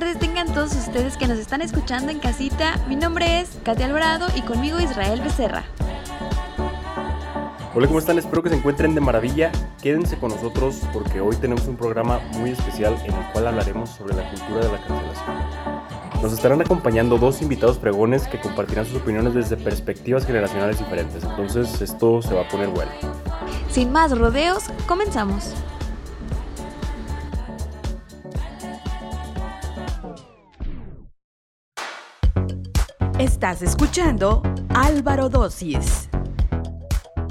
tardes tengan todos ustedes que nos están escuchando en casita. Mi nombre es Katia Alvarado y conmigo Israel Becerra. Hola, ¿cómo están? Espero que se encuentren de maravilla. Quédense con nosotros porque hoy tenemos un programa muy especial en el cual hablaremos sobre la cultura de la cancelación. Nos estarán acompañando dos invitados pregones que compartirán sus opiniones desde perspectivas generacionales diferentes. Entonces esto se va a poner bueno. Sin más rodeos, comenzamos. Estás escuchando Álvaro Dosis.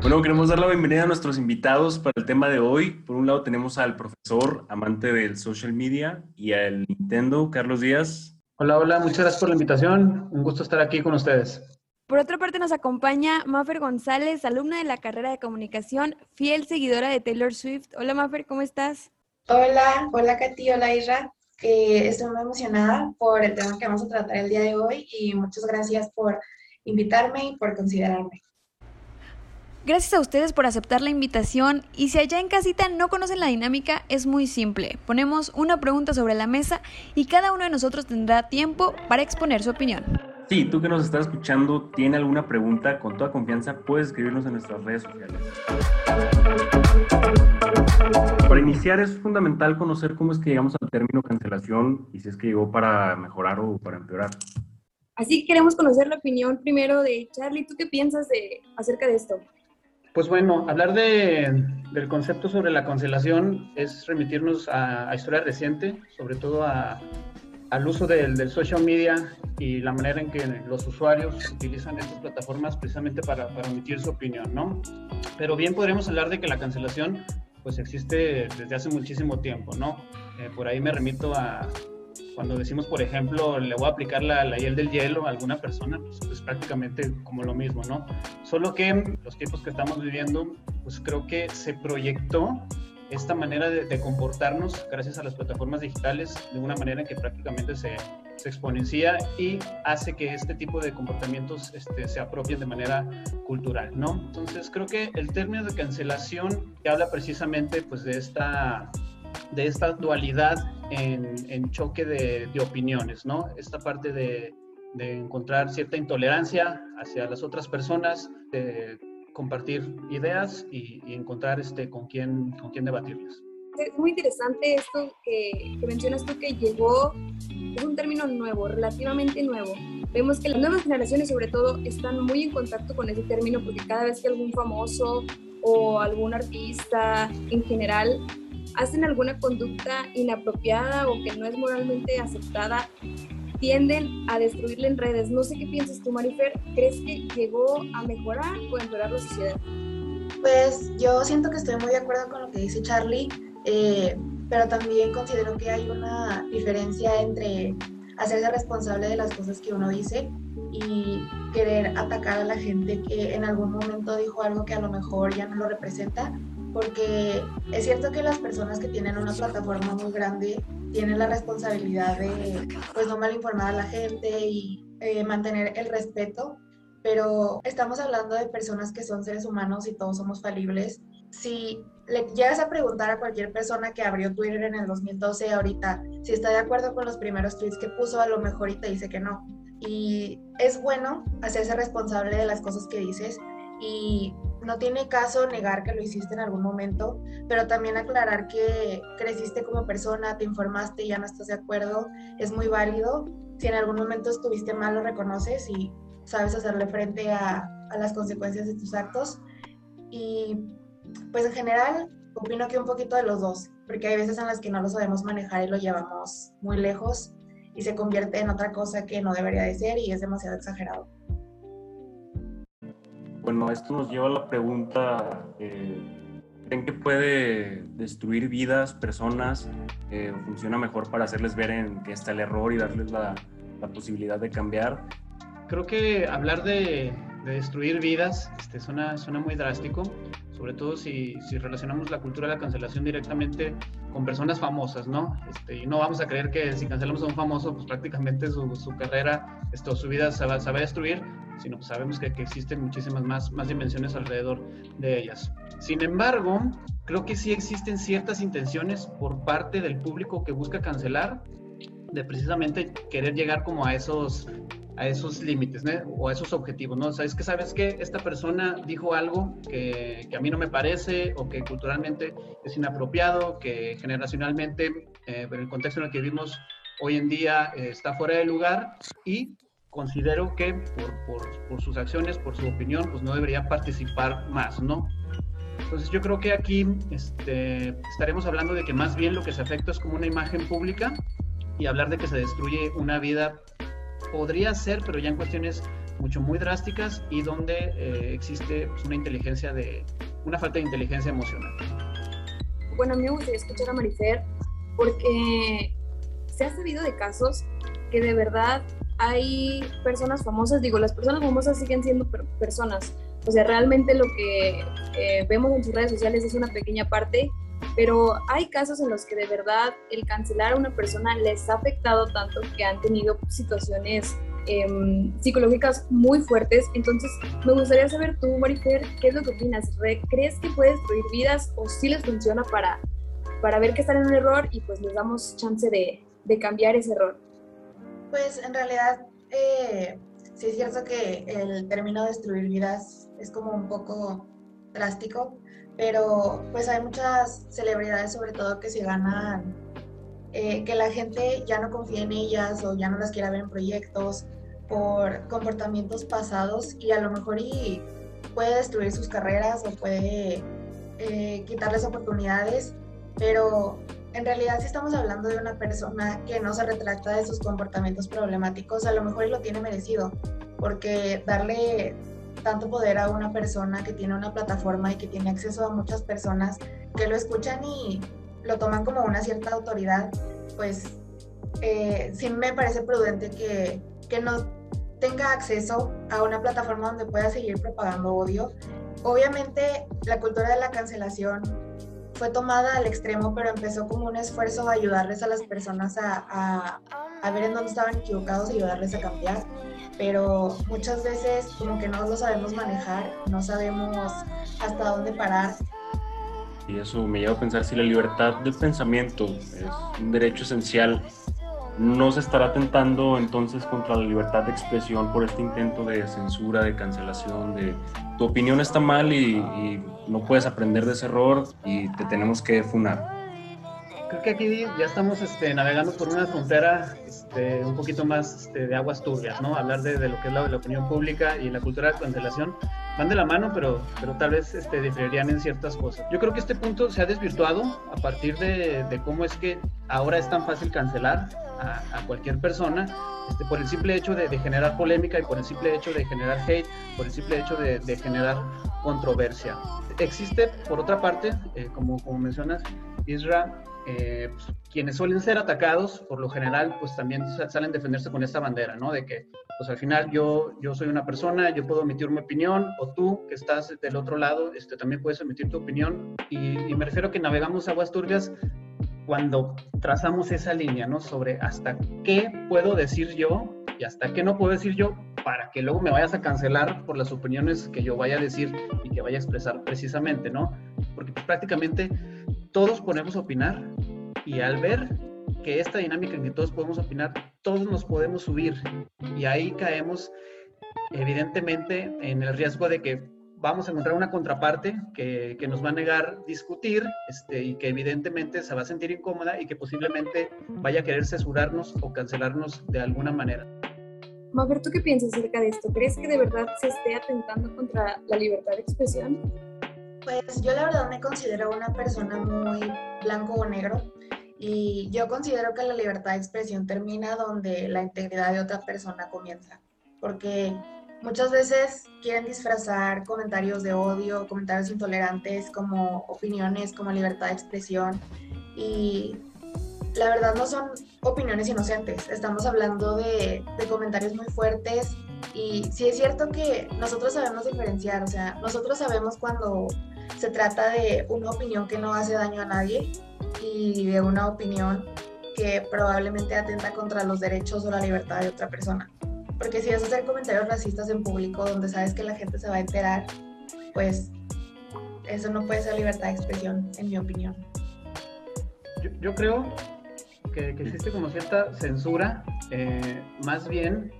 Bueno, queremos dar la bienvenida a nuestros invitados para el tema de hoy. Por un lado tenemos al profesor, amante del social media, y al Nintendo, Carlos Díaz. Hola, hola, muchas gracias por la invitación. Un gusto estar aquí con ustedes. Por otra parte nos acompaña Maffer González, alumna de la carrera de comunicación, fiel seguidora de Taylor Swift. Hola Maffer, ¿cómo estás? Hola, hola Katy, hola Isra. Eh, estoy muy emocionada por el tema que vamos a tratar el día de hoy y muchas gracias por invitarme y por considerarme. Gracias a ustedes por aceptar la invitación y si allá en casita no conocen la dinámica es muy simple. Ponemos una pregunta sobre la mesa y cada uno de nosotros tendrá tiempo para exponer su opinión. Sí, tú que nos estás escuchando, tiene alguna pregunta, con toda confianza puedes escribirnos en nuestras redes sociales. Para iniciar es fundamental conocer cómo es que llegamos al término cancelación y si es que llegó para mejorar o para empeorar. Así que queremos conocer la opinión primero de Charlie. ¿Tú qué piensas de, acerca de esto? Pues bueno, hablar de, del concepto sobre la cancelación es remitirnos a, a historia reciente, sobre todo a, al uso del, del, social media y la manera en que los usuarios utilizan estas plataformas precisamente para, para emitir su opinión, ¿no? Pero bien podríamos hablar de que la cancelación pues existe desde hace muchísimo tiempo, ¿no? Eh, por ahí me remito a cuando decimos, por ejemplo, le voy a aplicar la, la hiel del hielo a alguna persona, pues es prácticamente como lo mismo, ¿no? Solo que los tiempos que estamos viviendo, pues creo que se proyectó esta manera de, de, comportarnos gracias a las plataformas digitales de una manera que prácticamente se, se exponencia y hace que este tipo de comportamientos este, se apropien de manera cultural, ¿no? Entonces creo que el término de cancelación que habla precisamente pues de esta, de esta dualidad en, choque de, opiniones, ¿no? Esta parte de, de, encontrar cierta intolerancia hacia las otras personas, de compartir ideas y, y encontrar este, con, quién, con quién debatirlas. Es muy interesante esto que, que, mencionas tú que llegó, es un término nuevo, relativamente nuevo. Vemos que las nuevas generaciones sobre todo están muy en contacto con ese término porque cada vez que algún famoso o algún artista en general hacen alguna conducta inapropiada o que no es moralmente aceptada, tienden a destruirla en redes. No sé qué piensas tú, Marifer. ¿Crees que llegó a mejorar o a empeorar la sociedad? Pues yo siento que estoy muy de acuerdo con lo que dice Charlie, eh, pero también considero que hay una diferencia entre hacerse responsable de las cosas que uno dice y querer atacar a la gente que en algún momento dijo algo que a lo mejor ya no lo representa, porque es cierto que las personas que tienen una plataforma muy grande tienen la responsabilidad de pues no malinformar a la gente y eh, mantener el respeto, pero estamos hablando de personas que son seres humanos y todos somos falibles. Si le llegas a preguntar a cualquier persona que abrió Twitter en el 2012 ahorita si está de acuerdo con los primeros tweets que puso, a lo mejor y te dice que no. Y es bueno hacerse responsable de las cosas que dices y no tiene caso negar que lo hiciste en algún momento, pero también aclarar que creciste como persona, te informaste y ya no estás de acuerdo, es muy válido. Si en algún momento estuviste mal, lo reconoces y sabes hacerle frente a, a las consecuencias de tus actos. Y pues en general, opino que un poquito de los dos, porque hay veces en las que no lo sabemos manejar y lo llevamos muy lejos y se convierte en otra cosa que no debería de ser y es demasiado exagerado. Bueno, esto nos lleva a la pregunta, eh, ¿creen que puede destruir vidas, personas? Eh, ¿Funciona mejor para hacerles ver en que está el error y darles la, la posibilidad de cambiar? Creo que hablar de, de destruir vidas este, suena, suena muy drástico, sobre todo si, si, relacionamos la cultura de la cancelación directamente con personas famosas, ¿no? Este, y no vamos a creer que si cancelamos a un famoso, pues prácticamente su, su carrera, esto, su vida se va, se va a destruir, sino pues sabemos que, que, existen muchísimas más, más dimensiones alrededor de ellas. Sin embargo, creo que sí existen ciertas intenciones por parte del público que busca cancelar de precisamente querer llegar como a esos a esos límites ¿no? o a esos objetivos, ¿no? O sea, es que sabes que esta persona dijo algo que, que, a mí no me parece o que culturalmente es inapropiado, que generacionalmente, eh, en el contexto en el que vivimos hoy en día, eh, está fuera de lugar y considero que por, por, por, sus acciones, por su opinión, pues no debería participar más, ¿no? Entonces yo creo que aquí este, estaremos hablando de que más bien lo que se afecta es como una imagen pública y hablar de que se destruye una vida podría ser, pero ya en cuestiones mucho muy drásticas y donde eh, existe pues, una inteligencia de una falta de inteligencia emocional. Bueno, a mí me gustaría escuchar a Marifer porque se ha sabido de casos que de verdad hay personas famosas, digo, las personas famosas siguen siendo per personas, o sea, realmente lo que eh, vemos en sus redes sociales es una pequeña parte pero hay casos en los que de verdad el cancelar a una persona les ha afectado tanto que han tenido situaciones eh, psicológicas muy fuertes. Entonces, me gustaría saber tú, Marifer, ¿qué es lo que opinas? ¿Crees que puede destruir vidas o si sí les funciona para, para ver que están en un error y pues les damos chance de, de cambiar ese error? Pues en realidad, eh, sí es cierto que el término destruir vidas es como un poco drástico, pero pues hay muchas celebridades sobre todo que se ganan, eh, que la gente ya no confía en ellas o ya no las quiere ver en proyectos por comportamientos pasados y a lo mejor y puede destruir sus carreras o puede eh, quitarles oportunidades, pero en realidad si estamos hablando de una persona que no se retracta de sus comportamientos problemáticos, a lo mejor lo tiene merecido, porque darle tanto poder a una persona que tiene una plataforma y que tiene acceso a muchas personas que lo escuchan y lo toman como una cierta autoridad, pues eh, sí me parece prudente que, que no tenga acceso a una plataforma donde pueda seguir propagando odio. Obviamente la cultura de la cancelación fue tomada al extremo, pero empezó como un esfuerzo de ayudarles a las personas a, a, a ver en dónde estaban equivocados y ayudarles a cambiar pero muchas veces como que no lo sabemos manejar, no sabemos hasta dónde parar. Y eso me lleva a pensar si la libertad de pensamiento es un derecho esencial, ¿no se estará atentando entonces contra la libertad de expresión por este intento de censura, de cancelación, de tu opinión está mal y, y no puedes aprender de ese error y te tenemos que funar? Creo que aquí ya estamos este, navegando por una frontera este, un poquito más este, de aguas turbias, ¿no? Hablar de, de lo que es la, la, opinión pública y la cultura de cancelación van de la mano, pero, pero tal vez este, diferirían en ciertas cosas. Yo creo que este punto se ha desvirtuado a partir de, de cómo es que ahora es tan fácil cancelar a, a cualquier persona este, por el simple hecho de, de, generar polémica y por el simple hecho de generar hate, por el simple hecho de, de generar controversia. Existe, por otra parte, eh, como, como mencionas, Isra, eh, pues, quienes suelen ser atacados, por lo general, pues también salen a defenderse con esta bandera, ¿no? De que, pues al final yo, yo soy una persona, yo puedo emitir mi opinión, o tú que estás del otro lado, este, también puedes emitir tu opinión. Y, y me refiero a que navegamos aguas turbias cuando trazamos esa línea, ¿no? Sobre hasta qué puedo decir yo y hasta qué no puedo decir yo para que luego me vayas a cancelar por las opiniones que yo vaya a decir y que vaya a expresar precisamente, ¿no? Porque pues, prácticamente todos podemos opinar y al ver que esta dinámica en que todos podemos opinar, todos nos podemos subir y ahí caemos evidentemente en el riesgo de que vamos a encontrar una contraparte que, que nos va a negar discutir este, y que evidentemente se va a sentir incómoda y que posiblemente vaya a querer censurarnos o cancelarnos de alguna manera. Mafer, ¿tú qué piensas acerca de esto? ¿Crees que de verdad se esté atentando contra la libertad de expresión? Pues yo la verdad me considero una persona muy blanco o negro y yo considero que la libertad de expresión termina donde la integridad de otra persona comienza, porque muchas veces quieren disfrazar comentarios de odio, comentarios intolerantes como opiniones, como libertad de expresión y la verdad no son opiniones inocentes, estamos hablando de, de comentarios muy fuertes y sí es cierto que nosotros sabemos diferenciar, o sea, nosotros sabemos cuando se trata de una opinión que no hace daño a nadie y de una opinión que probablemente atenta contra los derechos o la libertad de otra persona. Porque si vas a hacer comentarios racistas en público donde sabes que la gente se va a enterar, pues eso no puede ser libertad de expresión, en mi opinión. Yo, creo que, existe como cierta censura, eh, más bien,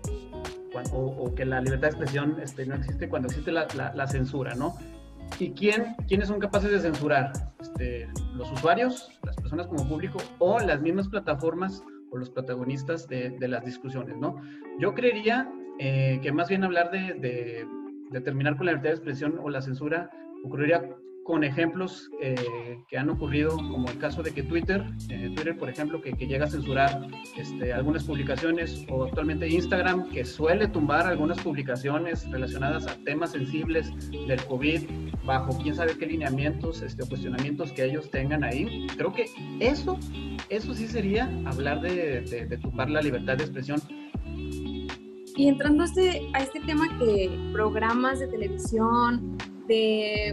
o, que la libertad de expresión este, no existe cuando existe la, la, censura, ¿no? ¿Y quién, quiénes son capaces de censurar? Este, ¿Los usuarios, las personas como público o las mismas plataformas o los protagonistas de, las discusiones, ¿no? Yo creería eh, que más bien hablar de, de, de terminar con la libertad de expresión o la censura ocurriría con ejemplos eh, que han ocurrido, como el caso de que Twitter, eh, Twitter por ejemplo, que, llega a censurar este, algunas publicaciones, o actualmente Instagram, que suele tumbar algunas publicaciones relacionadas a temas sensibles del COVID, bajo quién sabe qué lineamientos este, o cuestionamientos que ellos tengan ahí. Creo que eso, eso sí sería hablar de, de, tumbar la libertad de expresión. Y entrando a este, a este tema que programas de televisión,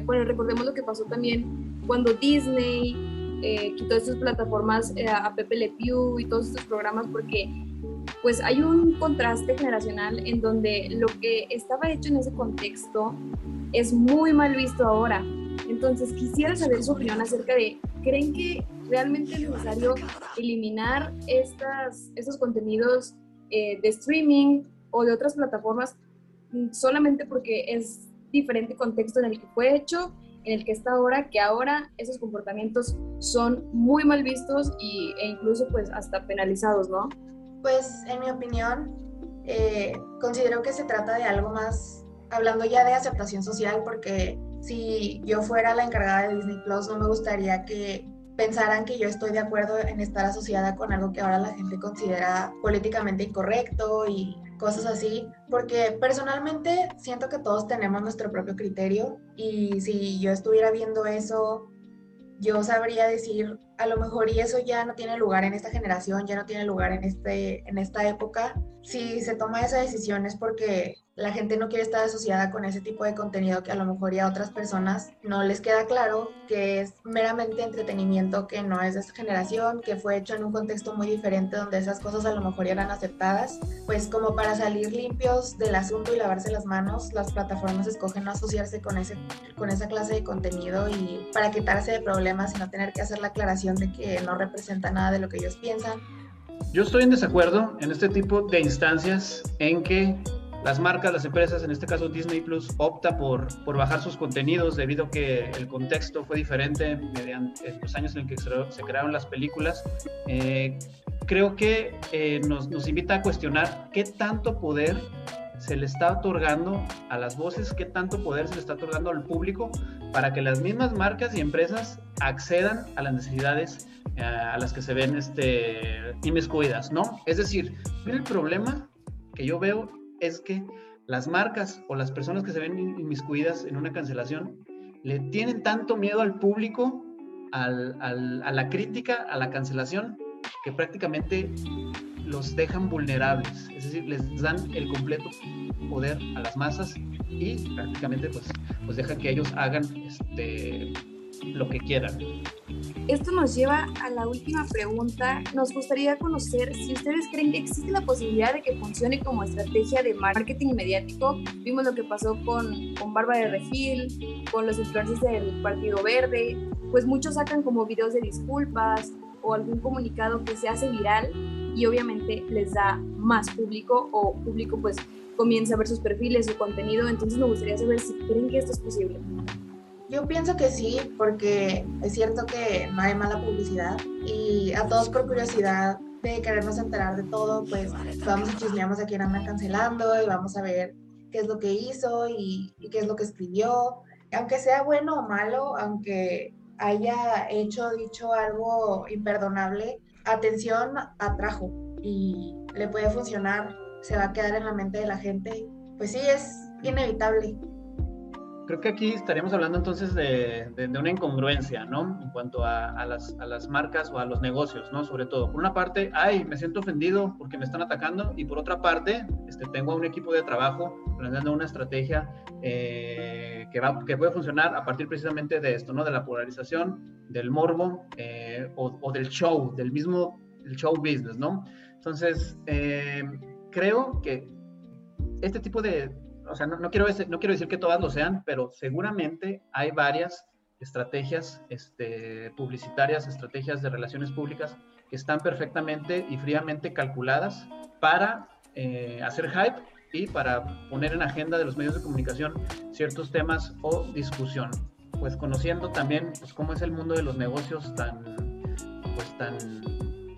bueno, recordemos lo que pasó también cuando Disney eh, quitó estas plataformas eh, a Pepe Le Pew y todos estos programas porque pues hay un contraste generacional en donde lo que estaba hecho en ese contexto es muy mal visto ahora. Entonces quisiera saber su opinión acerca de, ¿creen que realmente es necesario eliminar estas, estos contenidos eh, de streaming o de otras plataformas solamente porque es diferente contexto en el que fue hecho, en el que está ahora, que ahora esos comportamientos son muy mal vistos y, e incluso pues hasta penalizados, ¿no? Pues en mi opinión, eh, considero que se trata de algo más, hablando ya de aceptación social, porque si yo fuera la encargada de Disney Plus, no me gustaría que pensaran que yo estoy de acuerdo en estar asociada con algo que ahora la gente considera políticamente incorrecto y cosas así, porque personalmente siento que todos tenemos nuestro propio criterio y si yo estuviera viendo eso, yo sabría decir, a lo mejor y eso ya no tiene lugar en esta generación, ya no tiene lugar en, este, en esta época. Si se toma esa decisión es porque la gente no quiere estar asociada con ese tipo de contenido que a lo mejor ya a otras personas no les queda claro que es meramente entretenimiento que no es de esta generación, que fue hecho en un contexto muy diferente donde esas cosas a lo mejor ya eran aceptadas, pues como para salir limpios del asunto y lavarse las manos, las plataformas escogen no asociarse con, ese, con esa clase de contenido y para quitarse de problemas y no tener que hacer la aclaración de que no representa nada de lo que ellos piensan. Yo estoy en desacuerdo en este tipo de instancias en que las marcas, las empresas, en este caso Disney Plus, opta por, por bajar sus contenidos debido a que el contexto fue diferente mediante los años en que se, crearon las películas. Eh, creo que eh, nos, nos invita a cuestionar qué tanto poder se le está otorgando a las voces, qué tanto poder se le está otorgando al público para que las mismas marcas y empresas accedan a las necesidades eh, a las que se ven este, inmiscuidas, ¿no? Es decir, el problema que yo veo es que las marcas o las personas que se ven inmiscuidas en una cancelación le tienen tanto miedo al público, a la crítica, a la cancelación, que prácticamente los dejan vulnerables, es decir, les dan el completo poder a las masas y prácticamente pues, pues dejan que ellos hagan este, lo que quieran. Esto nos lleva a la última pregunta. Nos gustaría conocer si ustedes creen que existe la posibilidad de que funcione como estrategia de marketing mediático. Vimos lo que pasó con, con Bárbara Regil, con los influencers del Partido Verde. Pues muchos sacan como videos de disculpas o algún comunicado que se hace viral y obviamente les da más público o público pues comienza a ver sus perfiles, su contenido. Entonces me gustaría saber si creen que esto es posible. Yo pienso que sí, porque es cierto que no hay mala publicidad y a todos por curiosidad de querernos enterar de todo, pues vamos y chismeamos a quién andan cancelando y vamos a ver qué es lo que hizo y, y qué es lo que escribió. Aunque sea bueno o malo, aunque haya hecho, dicho algo imperdonable, atención atrajo y le puede funcionar, se va a quedar en la mente de la gente. Pues sí, es inevitable. Creo que aquí estaríamos hablando entonces de, una incongruencia, ¿no? En cuanto a, las, a, las, marcas o a los negocios, ¿no? Sobre todo. Por una parte, ay, me siento ofendido porque me están atacando. Y por otra parte, este, tengo un equipo de trabajo planeando una estrategia eh, que, va, que puede funcionar a partir precisamente de esto, ¿no? De la polarización, del morbo eh, o, del show, del mismo el show business, ¿no? Entonces, eh, creo que este tipo de, o sea, no, quiero, no quiero decir que todas lo sean, pero seguramente hay varias estrategias este, publicitarias, estrategias de relaciones públicas que están perfectamente y fríamente calculadas para eh, hacer hype y para poner en agenda de los medios de comunicación ciertos temas o discusión. Pues conociendo también pues, cómo es el mundo de los negocios tan, pues, tan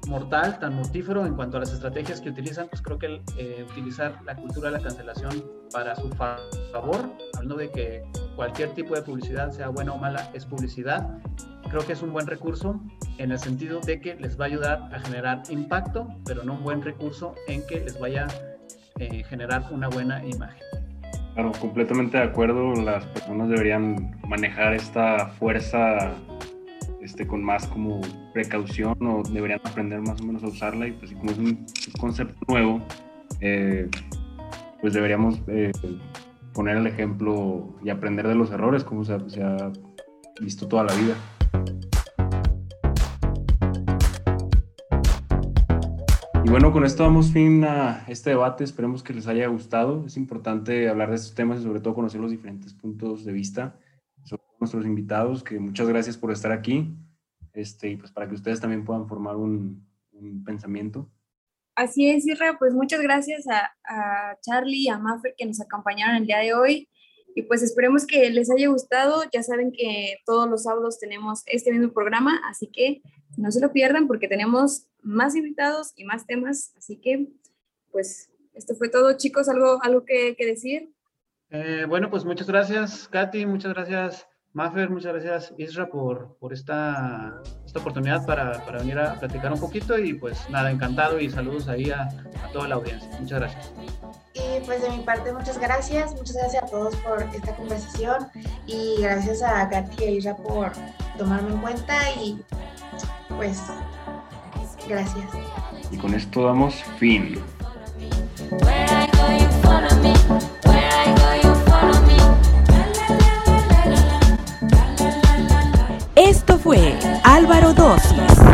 mortal, tan mortífero en cuanto a las estrategias que utilizan, pues creo que eh, utilizar la cultura de la cancelación para su favor, hablando de que cualquier tipo de publicidad, sea buena o mala, es publicidad, creo que es un buen recurso en el sentido de que les va a ayudar a generar impacto, pero no un buen recurso en que les vaya a eh, generar una buena imagen. Claro, completamente de acuerdo. Las personas deberían manejar esta fuerza este, con más como precaución o deberían aprender más o menos a usarla y pues como es un concepto nuevo, eh, pues deberíamos eh, poner el ejemplo y aprender de los errores como se, se ha visto toda la vida. Y bueno, con esto damos fin a este debate. Esperemos que les haya gustado. Es importante hablar de estos temas y sobre todo conocer los diferentes puntos de vista sobre nuestros invitados, que muchas gracias por estar aquí. Este, y pues para que ustedes también puedan formar un, pensamiento. Así es, Isra, pues muchas gracias a, a Charlie y a Maffer que nos acompañaron el día de hoy. Y pues esperemos que les haya gustado. Ya saben que todos los sábados tenemos este mismo programa, así que no se lo pierdan porque tenemos más invitados y más temas. Así que, pues, esto fue todo, chicos. ¿Algo, algo que, decir? Eh, bueno, pues muchas gracias, Katy. Muchas gracias, Maffer. Muchas gracias, Isra, por, por esta, esta oportunidad para, para, venir a platicar un poquito. Y pues nada, encantado y saludos ahí a, a toda la audiencia. Muchas gracias. Y pues de mi parte, muchas gracias. Muchas gracias a todos por esta conversación y gracias a Katy e Isra por tomarme en cuenta y pues gracias. Y con esto damos fin. Álvaro Dosis.